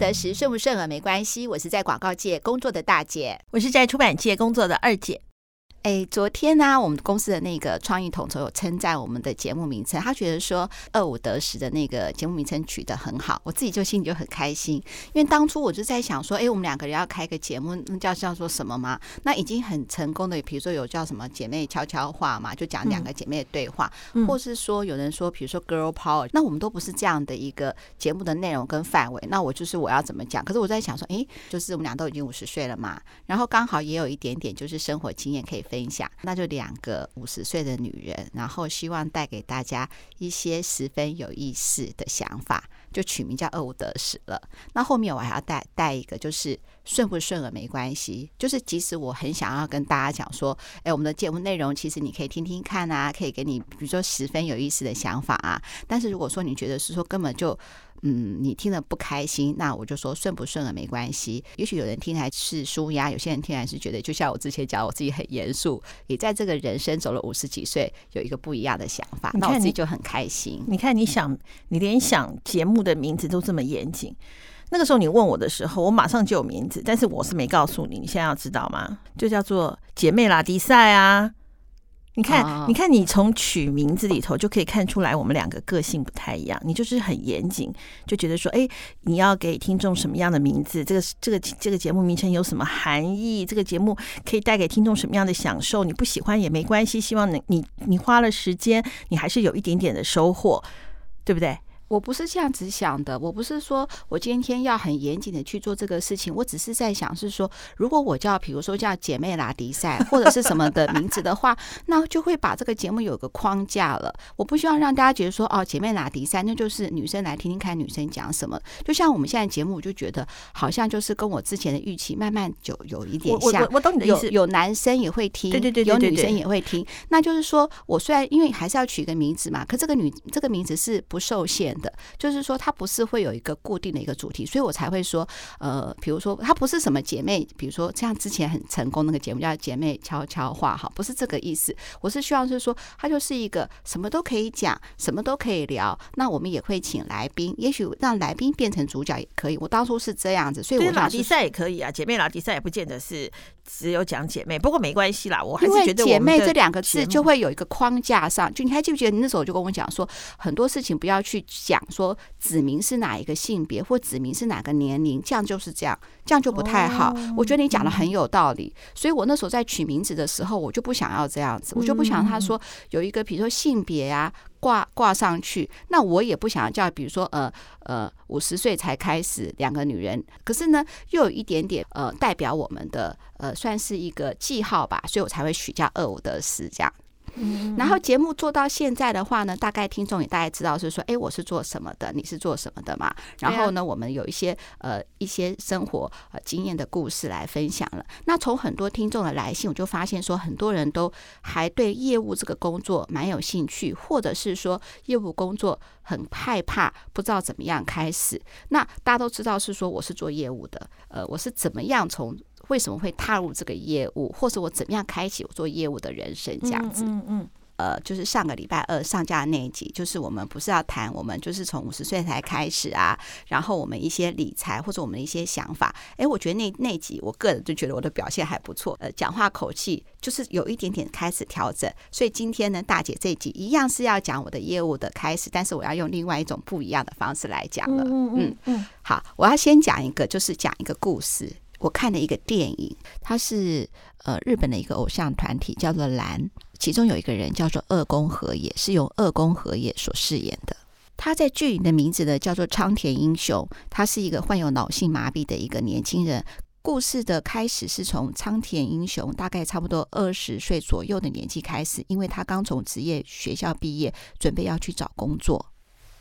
得时，顺不顺耳没关系。我是在广告界工作的大姐，我是在出版界工作的二姐。哎，昨天呢、啊，我们公司的那个创意统筹有称赞我们的节目名称，他觉得说“二五得十”的那个节目名称取得很好，我自己就心里就很开心。因为当初我就在想说，哎，我们两个人要开个节目，那叫叫做什么吗？那已经很成功的，比如说有叫什么姐妹悄悄话嘛，就讲两个姐妹的对话，嗯、或是说有人说，比如说 Girl Power，那我们都不是这样的一个节目的内容跟范围。那我就是我要怎么讲？可是我在想说，哎，就是我们俩都已经五十岁了嘛，然后刚好也有一点点就是生活经验可以分享，那就两个五十岁的女人，然后希望带给大家一些十分有意思的想法，就取名叫“二五得十”了。那后面我还要带带一个，就是顺不顺耳没关系，就是即使我很想要跟大家讲说，哎，我们的节目内容其实你可以听听看啊，可以给你比如说十分有意思的想法啊。但是如果说你觉得是说根本就嗯，你听了不开心，那我就说顺不顺耳没关系。也许有人听来是舒压，有些人听来是觉得，就像我之前讲，我自己很严肃，也在这个人生走了五十几岁，有一个不一样的想法，那我自己就很开心。你看，你想，你连想节目的名字都这么严谨，那个时候你问我的时候，我马上就有名字，但是我是没告诉你，你现在要知道吗？就叫做姐妹拉迪赛啊。你看，oh. 你看，你从取名字里头就可以看出来，我们两个个性不太一样。你就是很严谨，就觉得说，哎，你要给听众什么样的名字？这个这个这个节目名称有什么含义？这个节目可以带给听众什么样的享受？你不喜欢也没关系，希望你你你花了时间，你还是有一点点的收获，对不对？我不是这样子想的，我不是说我今天要很严谨的去做这个事情，我只是在想是说，如果我叫，比如说叫姐妹拉迪赛或者是什么的名字的话，那就会把这个节目有个框架了。我不希望让大家觉得说，哦，姐妹拉迪赛那就是女生来听听看女生讲什么。就像我们现在节目，我就觉得好像就是跟我之前的预期慢慢就有一点像。我我，我懂你的意思，有有男生也会听，对对对，对，有女生也会听。那就是说我虽然因为还是要取一个名字嘛，可这个女这个名字是不受限的。就是说，它不是会有一个固定的一个主题，所以我才会说，呃，比如说，它不是什么姐妹，比如说像之前很成功那个节目叫《姐妹悄悄话》哈，不是这个意思。我是希望是说，它就是一个什么都可以讲，什么都可以聊。那我们也会请来宾，也许让来宾变成主角也可以。我当初是这样子，所以我拉迪赛也可以啊，姐妹拉迪赛也不见得是只有讲姐妹，不过没关系啦，我还是觉得姐妹这两个字就会有一个框架上。就你还记不记得你那时候就跟我讲说，很多事情不要去讲说。子民是哪一个性别，或子民是哪个年龄，这样就是这样，这样就不太好。我觉得你讲的很有道理，所以我那时候在取名字的时候，我就不想要这样子，我就不想他说有一个，比如说性别啊挂挂上去，那我也不想叫，比如说呃呃五十岁才开始两个女人，可是呢又有一点点呃代表我们的呃算是一个记号吧，所以我才会取叫二五得十这样。然后节目做到现在的话呢，大概听众也大概知道是说，哎，我是做什么的，你是做什么的嘛？然后呢，我们有一些呃一些生活呃经验的故事来分享了。那从很多听众的来信，我就发现说，很多人都还对业务这个工作蛮有兴趣，或者是说业务工作很害怕，不知道怎么样开始。那大家都知道是说我是做业务的，呃，我是怎么样从。为什么会踏入这个业务，或者我怎么样开启我做业务的人生？这样子，嗯嗯，呃，就是上个礼拜二上架的那一集，就是我们不是要谈我们就是从五十岁才开始啊，然后我们一些理财或者我们的一些想法。哎，我觉得那那集我个人就觉得我的表现还不错，呃，讲话口气就是有一点点开始调整。所以今天呢，大姐这一集一样是要讲我的业务的开始，但是我要用另外一种不一样的方式来讲了。嗯嗯嗯，好，我要先讲一个，就是讲一个故事。我看了一个电影，它是呃日本的一个偶像团体，叫做岚，其中有一个人叫做二宫和也，是由二宫和也所饰演的。他在剧里的名字呢叫做仓田英雄，他是一个患有脑性麻痹的一个年轻人。故事的开始是从仓田英雄大概差不多二十岁左右的年纪开始，因为他刚从职业学校毕业，准备要去找工作。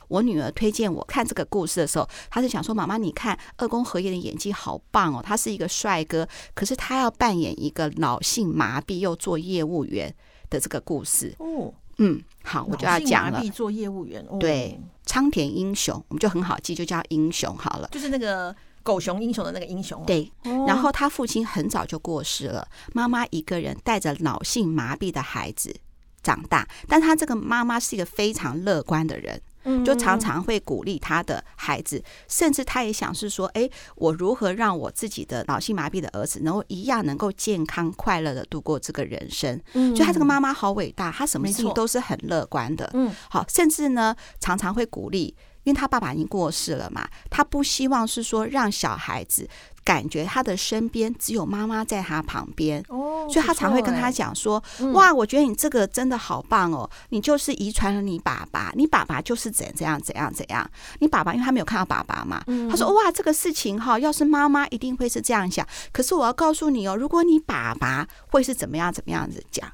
我女儿推荐我看这个故事的时候，她是想说：“妈妈，你看二宫和也的演技好棒哦，他是一个帅哥，可是他要扮演一个脑性麻痹又做业务员的这个故事。”哦，嗯，好，我就要讲了。做业务员，哦对，仓田英雄，我们就很好记，就叫英雄好了。就是那个狗熊英雄的那个英雄。对，然后他父亲很早就过世了，妈妈一个人带着脑性麻痹的孩子长大，但他这个妈妈是一个非常乐观的人。就常常会鼓励他的孩子，甚至他也想是说，哎，我如何让我自己的脑性麻痹的儿子能够一样能够健康快乐的度过这个人生？嗯，就他这个妈妈好伟大，她什么事情都是很乐观的。嗯，好，甚至呢常常会鼓励。因为他爸爸已经过世了嘛，他不希望是说让小孩子感觉他的身边只有妈妈在他旁边，哦，所以他常会跟他讲说：“哇，我觉得你这个真的好棒哦，你就是遗传了你爸爸，你爸爸就是怎怎样怎样怎样，你爸爸因为他没有看到爸爸嘛，他说哇，这个事情哈，要是妈妈一定会是这样想，可是我要告诉你哦，如果你爸爸会是怎么样怎么样子讲。”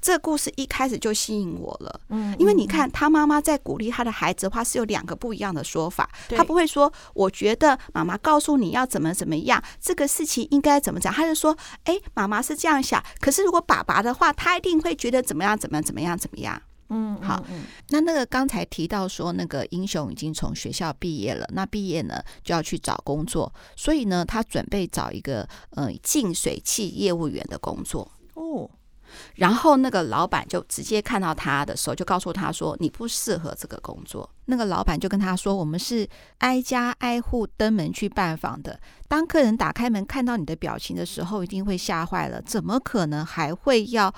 这个故事一开始就吸引我了，嗯，因为你看他妈妈在鼓励他的孩子的话是有两个不一样的说法，他不会说我觉得妈妈告诉你要怎么怎么样，这个事情应该怎么讲，他就说，哎，妈妈是这样想，可是如果爸爸的话，他一定会觉得怎么样怎么样怎么样怎么样，嗯，好，那那个刚才提到说那个英雄已经从学校毕业了，那毕业呢就要去找工作，所以呢他准备找一个呃净水器业务员的工作。哦。然后那个老板就直接看到他的时候，就告诉他说：“你不适合这个工作。”那个老板就跟他说：“我们是挨家挨户登门去拜访的。当客人打开门看到你的表情的时候，一定会吓坏了。怎么可能还会要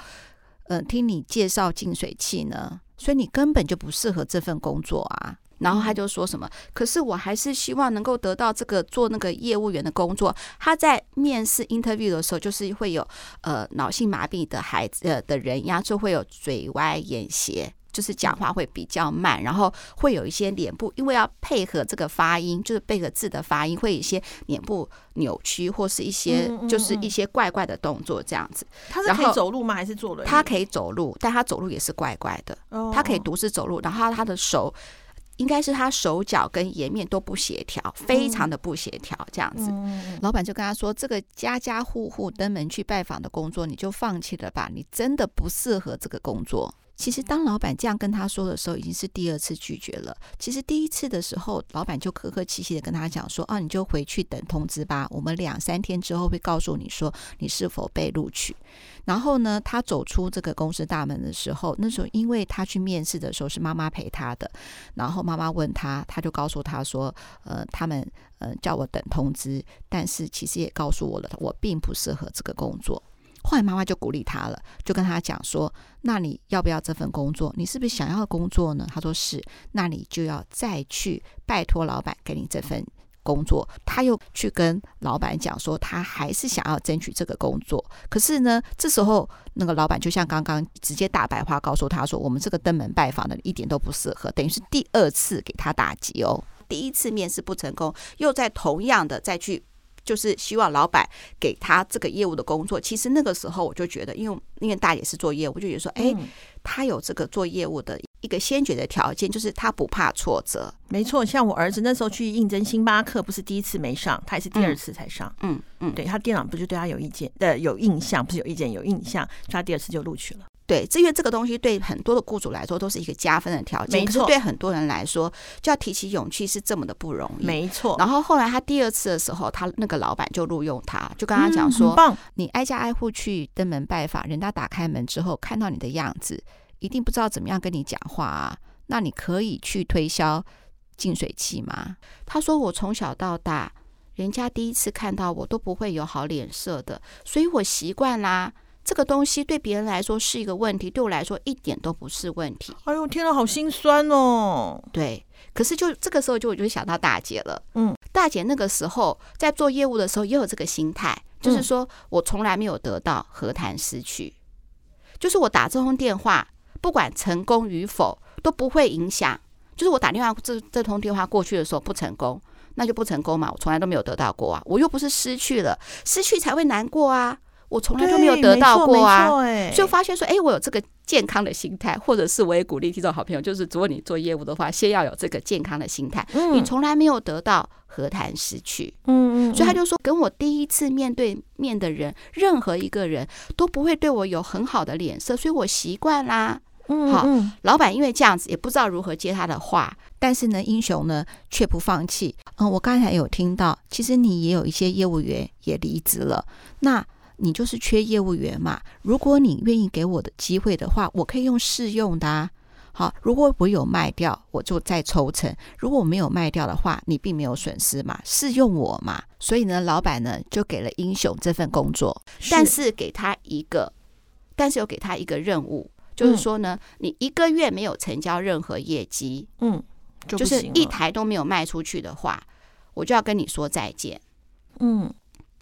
嗯、呃、听你介绍净水器呢？所以你根本就不适合这份工作啊！”然后他就说什么，可是我还是希望能够得到这个做那个业务员的工作。他在面试 interview 的时候，就是会有呃脑性麻痹的孩子呃的人呀，就会有嘴歪眼斜，就是讲话会比较慢，然后会有一些脸部，因为要配合这个发音，就是背个字的发音，会有一些脸部扭曲或是一些就是一些怪怪的动作这样子。他是可以走路吗？还是坐轮椅？他可以走路，但他走路也是怪怪的。他可以独自走路，然后他的手。应该是他手脚跟颜面都不协调，非常的不协调，这样子。老板就跟他说：“这个家家户户登门去拜访的工作，你就放弃了吧，你真的不适合这个工作。”其实，当老板这样跟他说的时候，已经是第二次拒绝了。其实第一次的时候，老板就客客气气的跟他讲说：“啊，你就回去等通知吧，我们两三天之后会告诉你说你是否被录取。”然后呢，他走出这个公司大门的时候，那时候因为他去面试的时候是妈妈陪他的，然后妈妈问他，他就告诉他说：“呃，他们呃叫我等通知，但是其实也告诉我了，我并不适合这个工作。”后来妈妈就鼓励他了，就跟他讲说：“那你要不要这份工作？你是不是想要工作呢？”他说：“是。”那你就要再去拜托老板给你这份工作。他又去跟老板讲说，他还是想要争取这个工作。可是呢，这时候那个老板就像刚刚直接大白话告诉他说：“我们这个登门拜访的一点都不适合。”等于是第二次给他打击哦。第一次面试不成功，又在同样的再去。就是希望老板给他这个业务的工作。其实那个时候我就觉得，因为因为大姐是做业务，我就觉得说，哎，他有这个做业务的一个先决的条件，就是他不怕挫折。没错，像我儿子那时候去应征星巴克，不是第一次没上，他也是第二次才上。嗯嗯，对他店长不就对他有意见的，有印象，不是有意见有印象，所以他第二次就录取了。对，因为这个东西对很多的雇主来说都是一个加分的条件，可是对很多人来说，就要提起勇气是这么的不容易。没错。然后后来他第二次的时候，他那个老板就录用他，就跟他讲说：“你挨家挨户去登门拜访，人家打开门之后看到你的样子，一定不知道怎么样跟你讲话啊。那你可以去推销净水器吗？”他说：“我从小到大，人家第一次看到我都不会有好脸色的，所以我习惯啦。”这个东西对别人来说是一个问题，对我来说一点都不是问题。哎呦，天哪，好心酸哦。对，可是就这个时候就我就想到大姐了。嗯，大姐那个时候在做业务的时候也有这个心态，就是说我从来没有得到，何谈失去？就是我打这通电话，不管成功与否都不会影响。就是我打电话这这通电话过去的时候不成功，那就不成功嘛，我从来都没有得到过啊，我又不是失去了，失去才会难过啊。我从来都没有得到过啊，所以发现说，哎，我有这个健康的心态，或者是我也鼓励听众好朋友，就是如果你做业务的话，先要有这个健康的心态。嗯你从来没有得到，何谈失去？嗯嗯。所以他就说，跟我第一次面对面的人，任何一个人都不会对我有很好的脸色，所以我习惯啦。嗯，好，老板因为这样子也不知道如何接他的话，但是呢，英雄呢却不放弃。嗯，我刚才有听到，其实你也有一些业务员也离职了，那。你就是缺业务员嘛？如果你愿意给我的机会的话，我可以用试用的啊。好，如果我有卖掉，我就再抽成；如果我没有卖掉的话，你并没有损失嘛，试用我嘛。所以呢，老板呢就给了英雄这份工作，但是给他一个，但是又给他一个任务，就是说呢，嗯、你一个月没有成交任何业绩，嗯，就，就是一台都没有卖出去的话，我就要跟你说再见。嗯，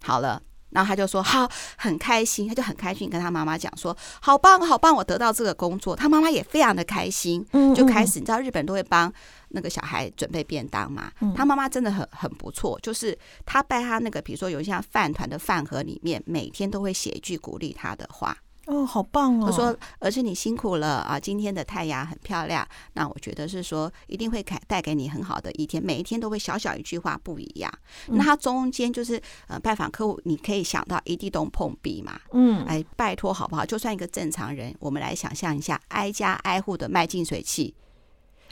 好了。然后他就说好，很开心，他就很开心跟他妈妈讲说，好棒，好棒，我得到这个工作。他妈妈也非常的开心，就开始，你知道日本都会帮那个小孩准备便当嘛。他妈妈真的很很不错，就是他在他那个，比如说有一像饭团的饭盒里面，每天都会写一句鼓励他的话。哦，好棒哦！他说：“而且，你辛苦了啊！今天的太阳很漂亮，那我觉得是说一定会带带给你很好的一天。每一天都会小小一句话不一样。嗯、那他中间就是呃拜访客户，你可以想到一地都碰壁嘛。嗯，哎，拜托好不好？就算一个正常人，我们来想象一下，挨家挨户的卖净水器。”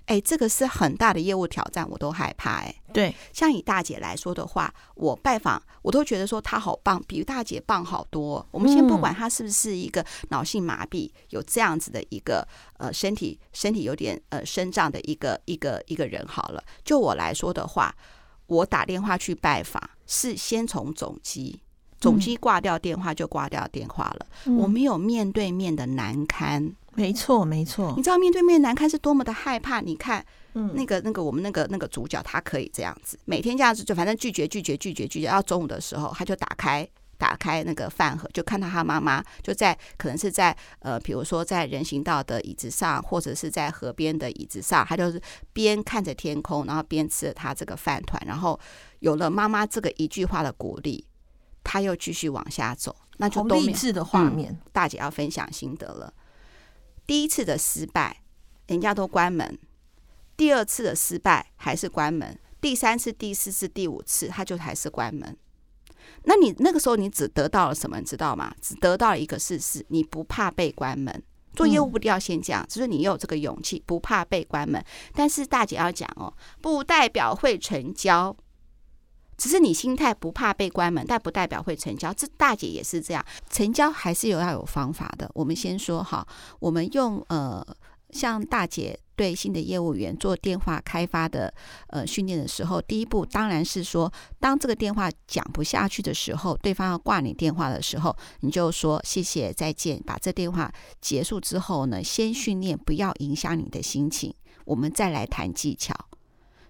哎，这个是很大的业务挑战，我都害怕。哎，对，像以大姐来说的话，我拜访，我都觉得说她好棒，比大姐棒好多。我们先不管她是不是一个脑性麻痹，有这样子的一个呃身体身体有点呃生长的一个一个一个人好了。就我来说的话，我打电话去拜访，是先从总机，总机挂掉电话就挂掉电话了，我没有面对面的难堪。没错，没错。你知道面对面难堪是多么的害怕？你看，嗯，那个、那个，我们那个、那个主角，他可以这样子，每天这样子，就反正拒绝、拒绝、拒绝、拒绝。到中午的时候，他就打开、打开那个饭盒，就看到他妈妈就在，可能是在呃，比如说在人行道的椅子上，或者是在河边的椅子上，他就是边看着天空，然后边吃着他这个饭团。然后有了妈妈这个一句话的鼓励，他又继续往下走，那就励志的画面。嗯，大姐要分享心得了。第一次的失败，人家都关门；第二次的失败还是关门；第三次、第四次、第五次，他就还是关门。那你那个时候，你只得到了什么？你知道吗？只得到了一个事实：你不怕被关门。做业务不一定要先讲，只是你有这个勇气，不怕被关门。但是大姐要讲哦，不代表会成交。只是你心态不怕被关门，但不代表会成交。这大姐也是这样，成交还是有要有方法的。我们先说哈，我们用呃，像大姐对新的业务员做电话开发的呃训练的时候，第一步当然是说，当这个电话讲不下去的时候，对方要挂你电话的时候，你就说谢谢再见，把这电话结束之后呢，先训练不要影响你的心情，我们再来谈技巧。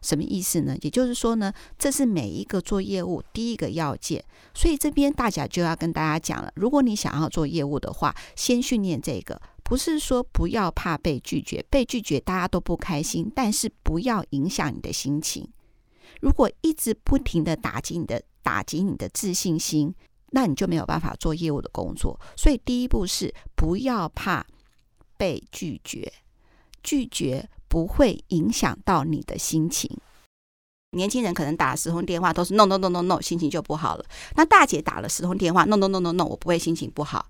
什么意思呢？也就是说呢，这是每一个做业务第一个要件。所以这边大家就要跟大家讲了：如果你想要做业务的话，先训练这个，不是说不要怕被拒绝，被拒绝大家都不开心，但是不要影响你的心情。如果一直不停地打击你的打击你的自信心，那你就没有办法做业务的工作。所以第一步是不要怕被拒绝，拒绝。不会影响到你的心情。年轻人可能打十通电话都是 no no no no no，心情就不好了。那大姐打了十通电话 no no no no no，我不会心情不好。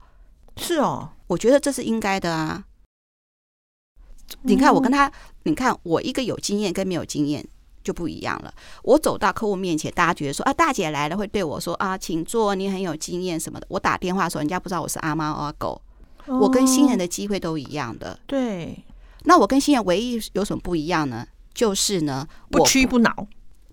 是哦，我觉得这是应该的啊。你看我跟他，你看我一个有经验跟没有经验就不一样了。我走到客户面前，大家觉得说啊，大姐来了会对我说啊，请坐，你很有经验什么的。我打电话的时候，人家不知道我是阿猫阿狗。我跟新人的机会都一样的。对。那我跟新人唯一有什么不一样呢？就是呢，不屈不挠。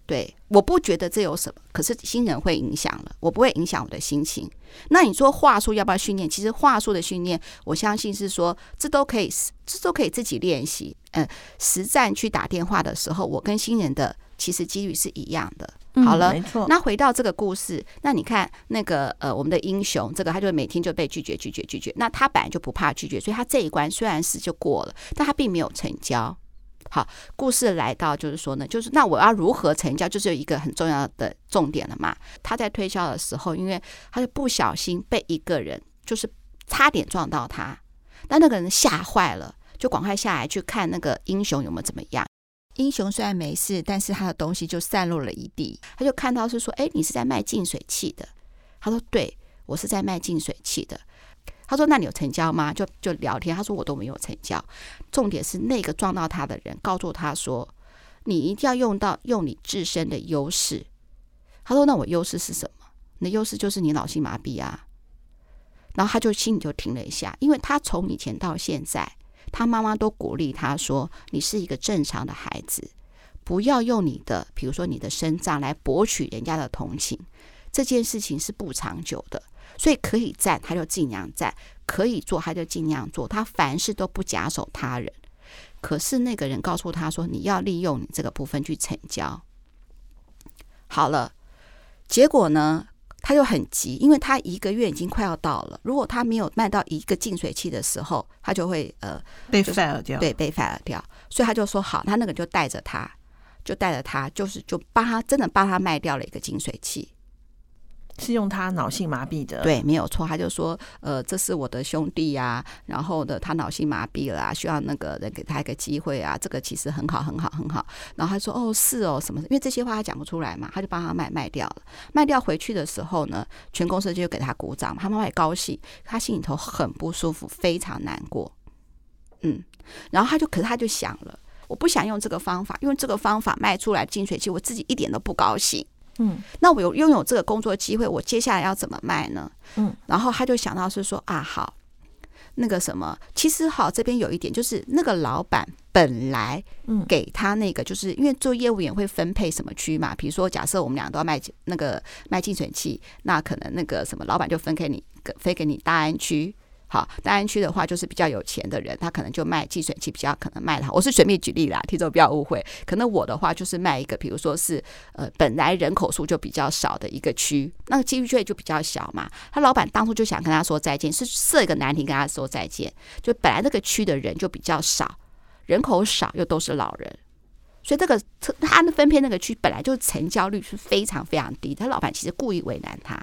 对，我不觉得这有什么，可是新人会影响了，我不会影响我的心情。那你说话术要不要训练？其实话术的训练，我相信是说这都可以，这都可以自己练习。嗯，实战去打电话的时候，我跟新人的其实几率是一样的。好了，嗯，没错。那回到这个故事，那你看那个呃，我们的英雄，这个他就每天就被拒绝、拒绝、拒绝。那他本来就不怕拒绝，所以他这一关虽然是就过了，但他并没有成交。好，故事来到就是说呢，就是那我要如何成交，就是有一个很重要的重点了嘛。他在推销的时候，因为他就不小心被一个人就是差点撞到他，但那个人吓坏了，就赶快下来去看那个英雄有没有怎么样。英雄虽然没事，但是他的东西就散落了一地。他就看到是说：“哎，你是在卖净水器的？”他说：“对，我是在卖净水器的。”他说：“那你有成交吗？”就就聊天。他说：“我都没有成交。”重点是那个撞到他的人告诉他说：“你一定要用到用你自身的优势。”他说：“那我优势是什么？你的优势就是你脑性麻痹啊。”然后他就心里就停了一下，因为他从以前到现在，他妈妈都鼓励他说：“你是一个正常的孩子，不要用你的，比如说你的身障来博取人家的同情，这件事情是不长久的。所以可以站，他就尽量站；可以做，他就尽量做。他凡事都不假手他人。可是那个人告诉他说：你要利用你这个部分去成交。好了，结果呢？”他就很急，因为他一个月已经快要到了。如果他没有卖到一个净水器的时候，他就会呃被 fire 掉，对，被 fire 掉。所以他就说好，他那个就带着他，就带着他，就是就帮他真的帮他卖掉了一个净水器。是用他脑性麻痹的，对，没有错。他就说，呃，这是我的兄弟呀，然后的他脑性麻痹了，需要那个人给他一个机会啊。这个其实很好，很好，很好。然后他说，哦，是哦，什么？因为这些话他讲不出来嘛，他就帮他卖卖掉了。卖掉回去的时候呢，全公司就给他鼓掌，他妈妈也高兴，他心里头很不舒服，非常难过。嗯，然后他就，可是他就想了，我不想用这个方法，用这个方法卖出来净水器，我自己一点都不高兴。嗯，那我有拥有这个工作机会，我接下来要怎么卖呢？嗯，然后他就想到是说啊，好，那个什么，其实好这边有一点，就是那个老板本来嗯给他那个，就是因为做业务员会分配什么区嘛，比如说假设我们俩都要卖那个卖净水器，那可能那个什么老板就分给你，分给你大安区。好，大安区的话就是比较有钱的人，他可能就卖净水器比较可能卖的好。我是随便举例啦，听众不要误会。可能我的话就是卖一个，比如说是呃本来人口数就比较少的一个区，那个区域就比较小嘛。他老板当初就想跟他说再见，是设一个难题跟他说再见。就本来那个区的人就比较少，人口少又都是老人，所以这个他那分配那个区本来就成交率是非常非常低。他老板其实故意为难他。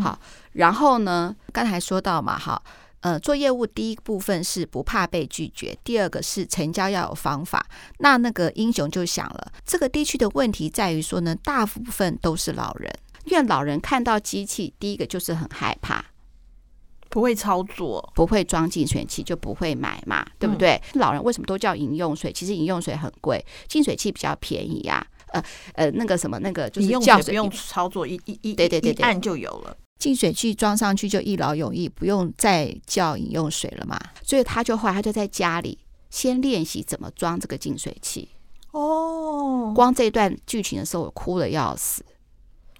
好，然后呢，刚才说到嘛，哈。呃，做业务第一部分是不怕被拒绝，第二个是成交要有方法。那那个英雄就想了，这个地区的问题在于说呢，大部分都是老人，因为老人看到机器，第一个就是很害怕，不会操作，不会装净水器就不会买嘛，对不对？嗯、老人为什么都叫饮用水？其实饮用水很贵，净水器比较便宜呀、啊。呃呃，那个什么，那个就是叫水不用操作，一一一对对对对，按就有了。净水器装上去就一劳永逸，不用再叫饮用水了嘛。所以他就后来他就在家里先练习怎么装这个净水器。哦，光这段剧情的时候，我哭得要死。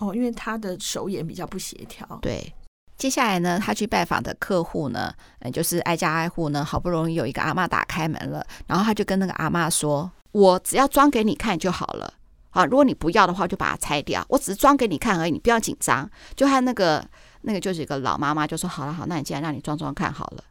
哦，因为他的手眼比较不协调。对，接下来呢，他去拜访的客户呢，嗯，就是挨家挨户呢，好不容易有一个阿嬷打开门了，然后他就跟那个阿嬷说：“我只要装给你看就好了。”啊，如果你不要的话，就把它拆掉。我只是装给你看而已，你不要紧张。就他那个那个就是一个老妈妈就说：“好了好，那你既然让你装装看好了。”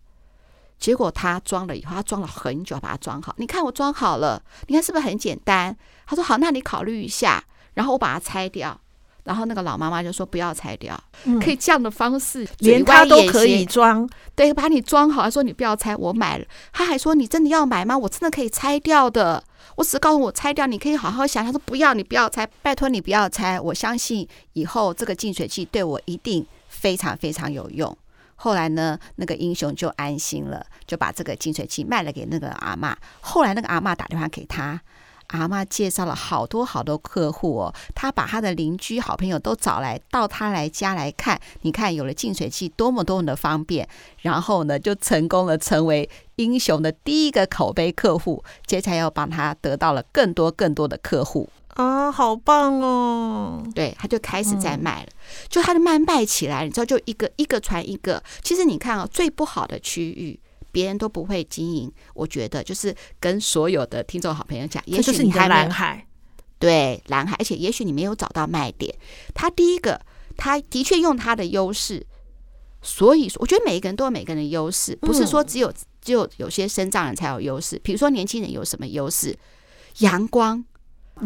结果他装了以后，他装了很久把它装好。你看我装好了，你看是不是很简单？他说：“好，那你考虑一下。”然后我把它拆掉。然后那个老妈妈就说：“不要拆掉，嗯、可以这样的方式，连他都可以装。对，把你装好。”他说：“你不要拆，我买了。”他还说：“你真的要买吗？我真的可以拆掉的。”我只是告诉我拆掉，你可以好好想。他说不要，你不要拆，拜托你不要拆。我相信以后这个净水器对我一定非常非常有用。后来呢，那个英雄就安心了，就把这个净水器卖了给那个阿嬷。后来那个阿嬷打电话给他。阿嬷介绍了好多好多客户哦，她把她的邻居、好朋友都找来到她来家来看。你看，有了净水器，多么多么的方便。然后呢，就成功了成为英雄的第一个口碑客户。接下来要帮他得到了更多更多的客户啊，好棒哦！对，他就开始在卖了，就他的卖卖起来，你知道，就一个一个传一个。其实你看啊，最不好的区域。别人都不会经营，我觉得就是跟所有的听众好朋友讲，也许你还蓝海，对蓝海，而且也许你没有找到卖点。他第一个，他的确用他的优势，所以说，我觉得每一个人都有每个人的优势，不是说只有只有有些身障人才有优势。比如说年轻人有什么优势？阳光。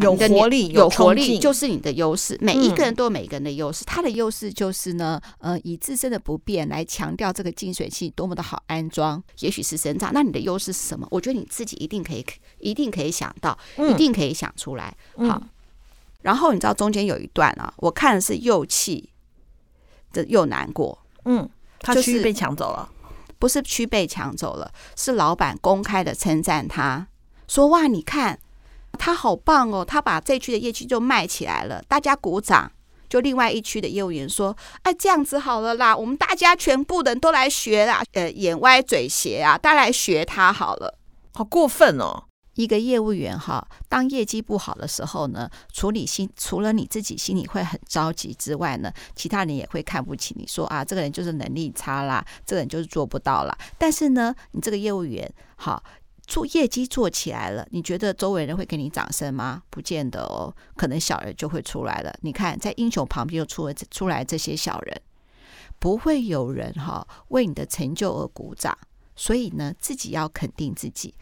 有活力，有活力就是你的优势。每一个人都有每一个人的优势，他的优势就是呢，呃，以自身的不变来强调这个净水器多么的好安装。也许是生长，那你的优势是什么？我觉得你自己一定可以，一定可以想到，一定可以想出来。好，然后你知道中间有一段啊，我看的是又气的又难过。嗯，他区被抢走了，不是区被抢走了，是老板公开的称赞他，说哇，你看。他好棒哦！他把这区的业绩就卖起来了，大家鼓掌。就另外一区的业务员说：“哎，这样子好了啦，我们大家全部人都来学啦，呃，眼歪嘴斜啊，大家来学他好了。”好过分哦！一个业务员哈，当业绩不好的时候呢，处理心除了你自己心里会很着急之外呢，其他人也会看不起你，说啊，这个人就是能力差啦，这个人就是做不到啦。但是呢，你这个业务员好做业绩做起来了，你觉得周围人会给你掌声吗？不见得哦，可能小人就会出来了。你看，在英雄旁边又出了出来这些小人，不会有人哈为你的成就而鼓掌。所以呢，自己要肯定自己。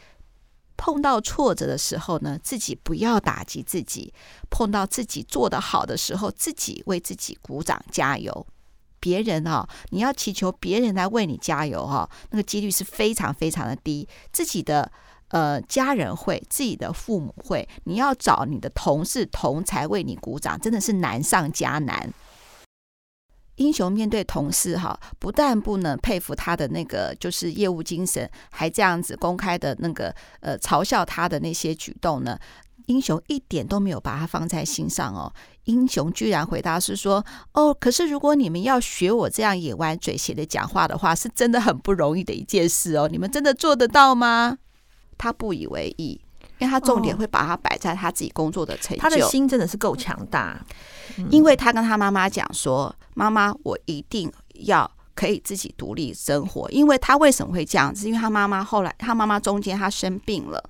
碰到挫折的时候呢，自己不要打击自己；碰到自己做得好的时候，自己为自己鼓掌加油。别人啊，你要祈求别人来为你加油哈，那个几率是非常非常的低。自己的呃家人会，自己的父母会，你要找你的同事同才为你鼓掌，真的是难上加难。英雄面对同事哈，不但不能佩服他的那个就是业务精神，还这样子公开的那个呃嘲笑他的那些举动呢。英雄一点都没有把他放在心上哦。英雄居然回答是说：“哦，可是如果你们要学我这样也歪嘴斜的讲话的话，是真的很不容易的一件事哦。你们真的做得到吗？”他不以为意。因为他重点会把他摆在他自己工作的成就，他的心真的是够强大。因为他跟他妈妈讲说：“妈妈，我一定要可以自己独立生活。”因为他为什么会这样子？因为他妈妈后来，他妈妈中间他生病了，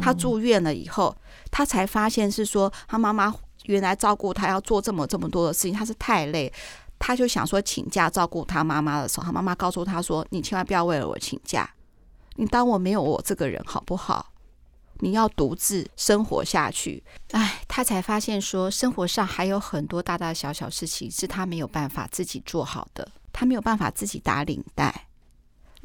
他住院了以后，他才发现是说他妈妈原来照顾他要做这么这么多的事情，他是太累，他就想说请假照顾他妈妈的时候，他妈妈告诉他说：“你千万不要为了我请假，你当我没有我这个人好不好？”你要独自生活下去，哎，他才发现说，生活上还有很多大大小小事情是他没有办法自己做好的。他没有办法自己打领带，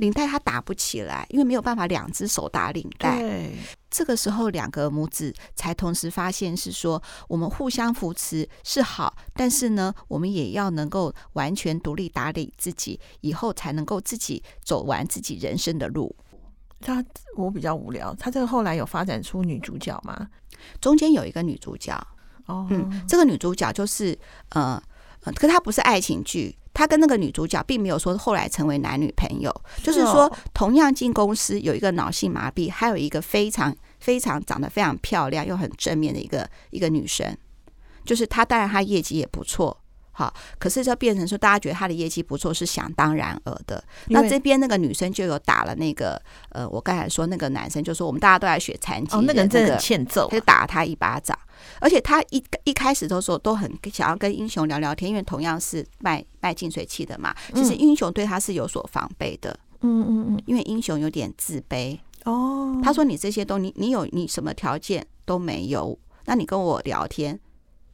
领带他打不起来，因为没有办法两只手打领带。对，这个时候两个母子才同时发现是说，我们互相扶持是好，但是呢，我们也要能够完全独立打理自己，以后才能够自己走完自己人生的路。他我比较无聊，他这个后来有发展出女主角吗？中间有一个女主角，哦，嗯，这个女主角就是呃，可她不是爱情剧，她跟那个女主角并没有说后来成为男女朋友，就是说同样进公司有一个脑性麻痹，还有一个非常非常长得非常漂亮又很正面的一个一个女生，就是她，当然她业绩也不错。好，可是就变成说，大家觉得他的业绩不错，是想当然而的。那这边那个女生就有打了那个，呃，我刚才说那个男生就说，我们大家都在学残疾，哦，那个人真的很欠揍，他就打了他一巴掌。而且他一一开始的时候都很想要跟英雄聊聊天，因为同样是卖卖净水器的嘛。其实英雄对他是有所防备的，嗯嗯嗯，因为英雄有点自卑哦。他说：“你这些东西，你有你什么条件都没有，那你跟我聊天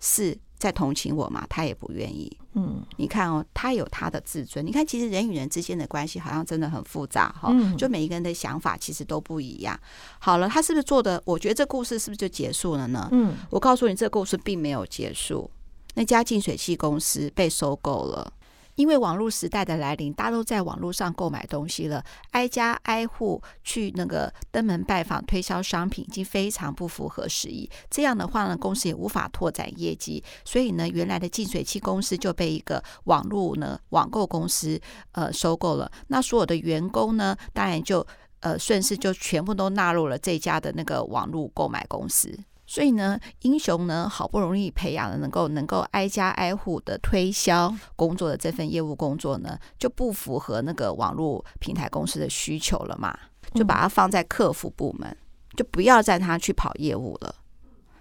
是。”在同情我嘛？他也不愿意。嗯，你看哦，他有他的自尊。你看，其实人与人之间的关系好像真的很复杂哈。嗯，就每一个人的想法其实都不一样。好了，他是不是做的？我觉得这故事是不是就结束了呢？嗯，我告诉你，这故事并没有结束。那家净水器公司被收购了。因为网络时代的来临，大家都在网络上购买东西了，挨家挨户去那个登门拜访推销商品，已经非常不符合时宜。这样的话呢，公司也无法拓展业绩，所以呢，原来的净水器公司就被一个网络呢网购公司呃收购了。那所有的员工呢，当然就呃顺势就全部都纳入了这家的那个网络购买公司。所以呢，英雄呢好不容易培养了能够能够挨家挨户的推销工作的这份业务工作呢，就不符合那个网络平台公司的需求了嘛，就把它放在客服部门，就不要让他去跑业务了，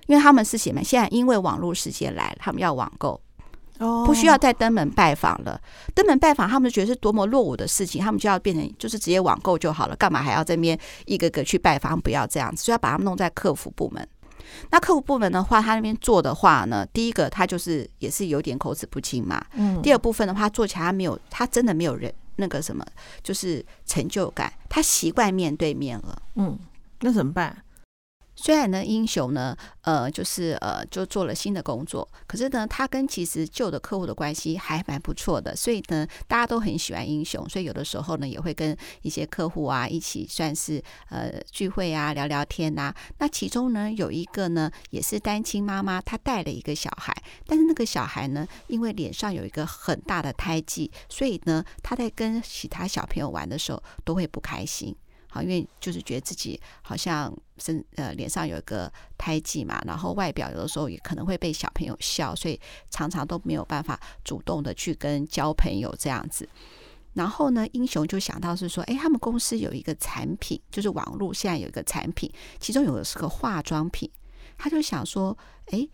因为他们是什么？现在因为网络世界来了，他们要网购，不需要再登门拜访了。登门拜访，他们觉得是多么落伍的事情，他们就要变成就是直接网购就好了，干嘛还要这边一个个去拜访？不要这样子，就要把他们弄在客服部门。那客服部门的话，他那边做的话呢，第一个他就是也是有点口齿不清嘛。嗯。第二部分的话，做起来他没有，他真的没有人那个什么，就是成就感。他习惯面对面了。嗯。那怎么办？虽然呢，英雄呢，呃，就是呃，就做了新的工作，可是呢，他跟其实旧的客户的关系还蛮不错的，所以呢，大家都很喜欢英雄，所以有的时候呢，也会跟一些客户啊一起算是呃聚会啊，聊聊天呐、啊。那其中呢，有一个呢，也是单亲妈妈，她带了一个小孩，但是那个小孩呢，因为脸上有一个很大的胎记，所以呢，他在跟其他小朋友玩的时候都会不开心。好，因为就是觉得自己好像身呃脸上有一个胎记嘛，然后外表有的时候也可能会被小朋友笑，所以常常都没有办法主动的去跟交朋友这样子。然后呢，英雄就想到是说，哎，他们公司有一个产品，就是网络现在有一个产品，其中有的是个化妆品，他就想说，哎。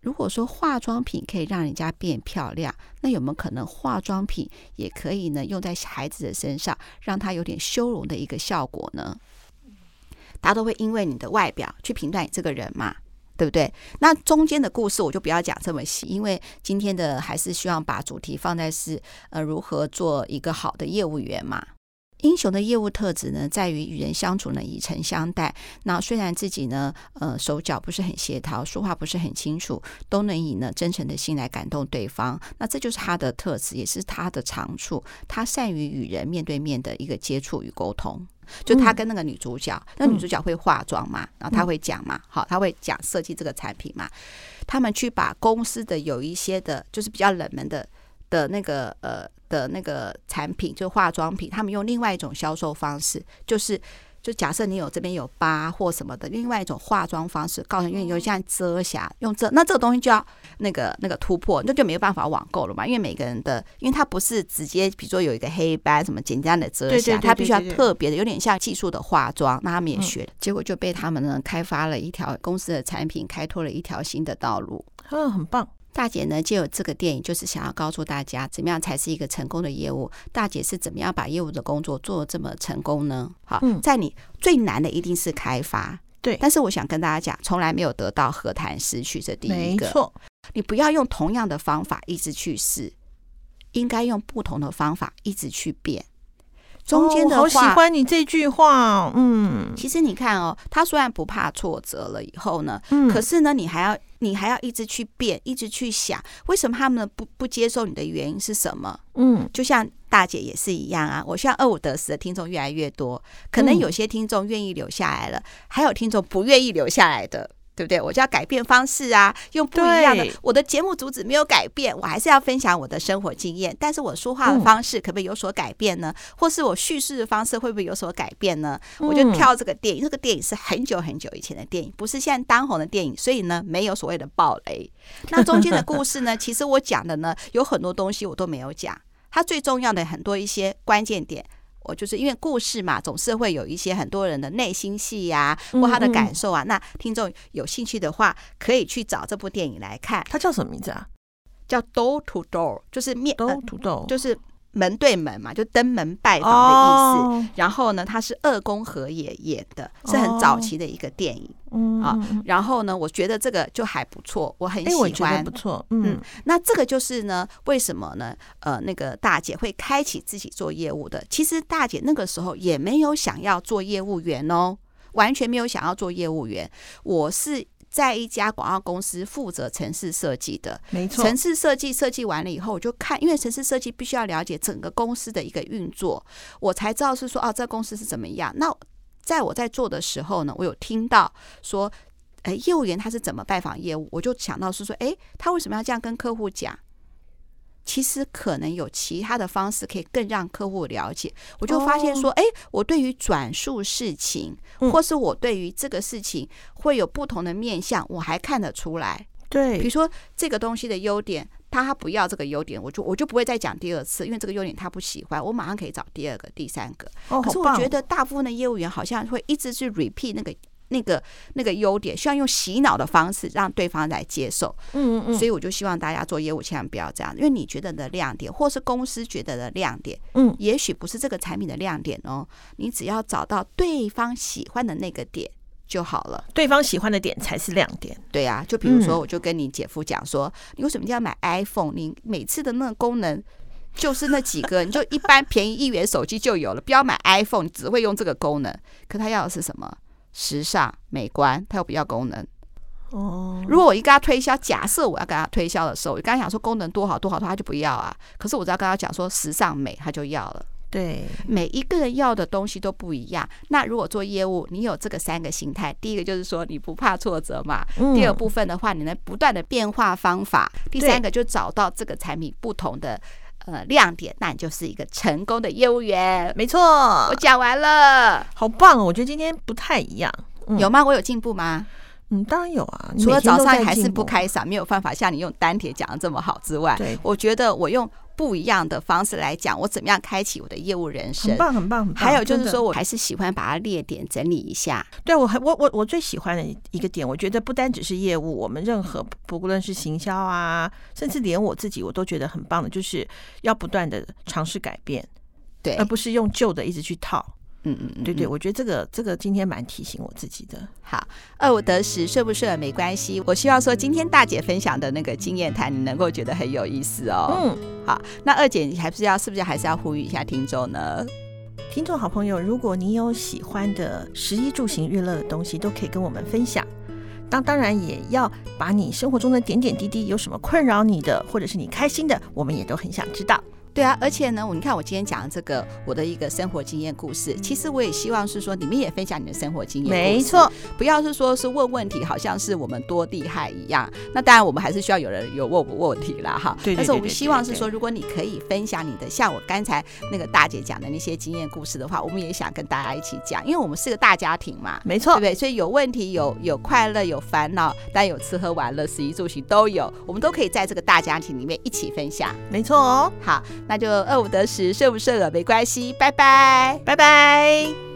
如果说化妆品可以让人家变漂亮，那有没有可能化妆品也可以呢？用在孩子的身上，让他有点修容的一个效果呢？大家都会因为你的外表去评断你这个人嘛，对不对？那中间的故事我就不要讲这么细，因为今天的还是希望把主题放在是呃如何做一个好的业务员嘛。英雄的业务特质呢，在于与人相处呢，以诚相待。那虽然自己呢，呃，手脚不是很协调，说话不是很清楚，都能以呢真诚的心来感动对方。那这就是他的特质，也是他的长处。他善于与人面对面的一个接触与沟通。就他跟那个女主角，嗯、那女主角会化妆嘛，然后他会讲嘛，好，他会讲设计这个产品嘛。他们去把公司的有一些的，就是比较冷门的。的那个呃的那个产品，就化妆品，他们用另外一种销售方式，就是就假设你有这边有疤或什么的，另外一种化妆方式，告诉你，因为有像遮瑕，用这那这个东西就要那个那个突破，那就没有办法网购了嘛，因为每个人的，因为它不是直接，比如说有一个黑斑什么简单的遮瑕，它必须要特别的，有点像技术的化妆，那他们也学了，结果就被他们呢开发了一条公司的产品，开拓了一条新的道路，嗯，很棒。大姐呢，就有这个电影，就是想要告诉大家，怎么样才是一个成功的业务。大姐是怎么样把业务的工作做得这么成功呢？好，在你最难的一定是开发，对。但是我想跟大家讲，从来没有得到何谈失去，这第一个。没错，你不要用同样的方法一直去试，应该用不同的方法一直去变。中间的话，哦，好喜欢你这句话。嗯，其实你看哦，他虽然不怕挫折了以后呢，嗯，可是呢，你还要你还要一直去变，一直去想，为什么他们不不接受你的原因是什么？嗯，就像大姐也是一样啊。我希望二五得十的听众越来越多，可能有些听众愿意留下来了，还有听众不愿意留下来的。对不对？我就要改变方式啊，用不一样的。我的节目主旨没有改变，我还是要分享我的生活经验。但是我说话的方式可不可以有所改变呢？或是我叙事的方式会不会有所改变呢？我就挑这个电影，这个电影是很久很久以前的电影，不是现在当红的电影，所以呢，没有所谓的暴雷。那中间的故事呢，其实我讲的呢，有很多东西我都没有讲，它最重要的很多一些关键点。我就是因为故事嘛，总是会有一些很多人的内心戏呀，或他的感受啊。那听众有兴趣的话，可以去找这部电影来看。它叫什么名字啊？叫 Door to Door，就是面 Door to Door，就是。门对门嘛，就登门拜访的意思。然后呢，他是二宫和也演的，是很早期的一个电影。嗯啊，然后呢，我觉得这个就还不错，我很喜欢。不错。嗯，那这个就是呢，为什么呢？呃，那个大姐会开启自己做业务的。其实大姐那个时候也没有想要做业务员哦，完全没有想要做业务员。我是。在一家广告公司负责城市设计的，没错。城市设计设计完了以后，我就看，因为城市设计必须要了解整个公司的一个运作，我才知道是说，哦，这公司是怎么样。那在我在做的时候呢，我有听到说，哎，业务员他是怎么拜访业务，我就想到是说，哎，他为什么要这样跟客户讲？其实可能有其他的方式可以更让客户了解。我就发现说，哎，我对于转述事情，或是我对于这个事情会有不同的面向，我还看得出来。对，比如说这个东西的优点，他不要这个优点，我就我就不会再讲第二次，因为这个优点他不喜欢，我马上可以找第二个、第三个。可是我觉得大部分的业务员好像会一直去 repeat 那个。那个那个优点，需要用洗脑的方式让对方来接受。嗯嗯嗯。所以我就希望大家做业务千万不要这样，因为你觉得的亮点，或是公司觉得的亮点，嗯，也许不是这个产品的亮点哦。你只要找到对方喜欢的那个点就好了。对方喜欢的点才是亮点。对啊，就比如说，我就跟你姐夫讲说，你为什么一定要买 iPhone？你每次的那个功能就是那几个，你就一般便宜一元手机就有了，不要买 iPhone，你只会用这个功能。可他要的是什么？时尚美观，它有不要功能哦。如果我一跟他推销，假设我要跟他推销的时候，我刚才讲说功能多好多好，他就不要啊。可是我只要跟他讲说时尚美，他就要了。对，每一个人要的东西都不一样。那如果做业务，你有这个三个心态，第一个就是说你不怕挫折嘛。第二部分的话，你能不断的变化方法。第三个就找到这个产品不同的。呃亮点，那你就是一个成功的业务员。没错，我讲完了，好棒哦！我觉得今天不太一样，嗯、有吗？我有进步吗？嗯，当然有啊。除了早上还是不开嗓，没有办法像你用单铁讲的这么好之外，对，我觉得我用。不一样的方式来讲，我怎么样开启我的业务人生？很棒，很棒，很棒。还有就是说，我还是喜欢把它列点整理一下。对，我还我我我最喜欢的一个点，我觉得不单只是业务，我们任何不论是行销啊，甚至连我自己，我都觉得很棒的，就是要不断的尝试改变，对，而不是用旧的一直去套。嗯嗯嗯，对对，我觉得这个这个今天蛮提醒我自己的。好，二五得十，顺不顺没关系。我希望说今天大姐分享的那个经验谈，你能够觉得很有意思哦。嗯，好，那二姐你还不是要是不是还是要呼吁一下听众呢？听众好朋友，如果你有喜欢的食衣住行娱乐的东西，都可以跟我们分享。当当然也要把你生活中的点点滴滴，有什么困扰你的，或者是你开心的，我们也都很想知道。对啊，而且呢，我你看我今天讲的这个我的一个生活经验故事，其实我也希望是说你们也分享你的生活经验。没错，不要是说是问问题，好像是我们多厉害一样。那当然，我们还是需要有人有问问问题啦。哈。对。但是我们希望是说，如果你可以分享你的，像我刚才那个大姐讲的那些经验故事的话，我们也想跟大家一起讲，因为我们是个大家庭嘛。没错，对不对？所以有问题有有快乐有烦恼，但有吃喝玩乐、食衣住行都有，我们都可以在这个大家庭里面一起分享。没错哦。好，那就二五得十，顺不顺耳没关系，拜拜，拜拜。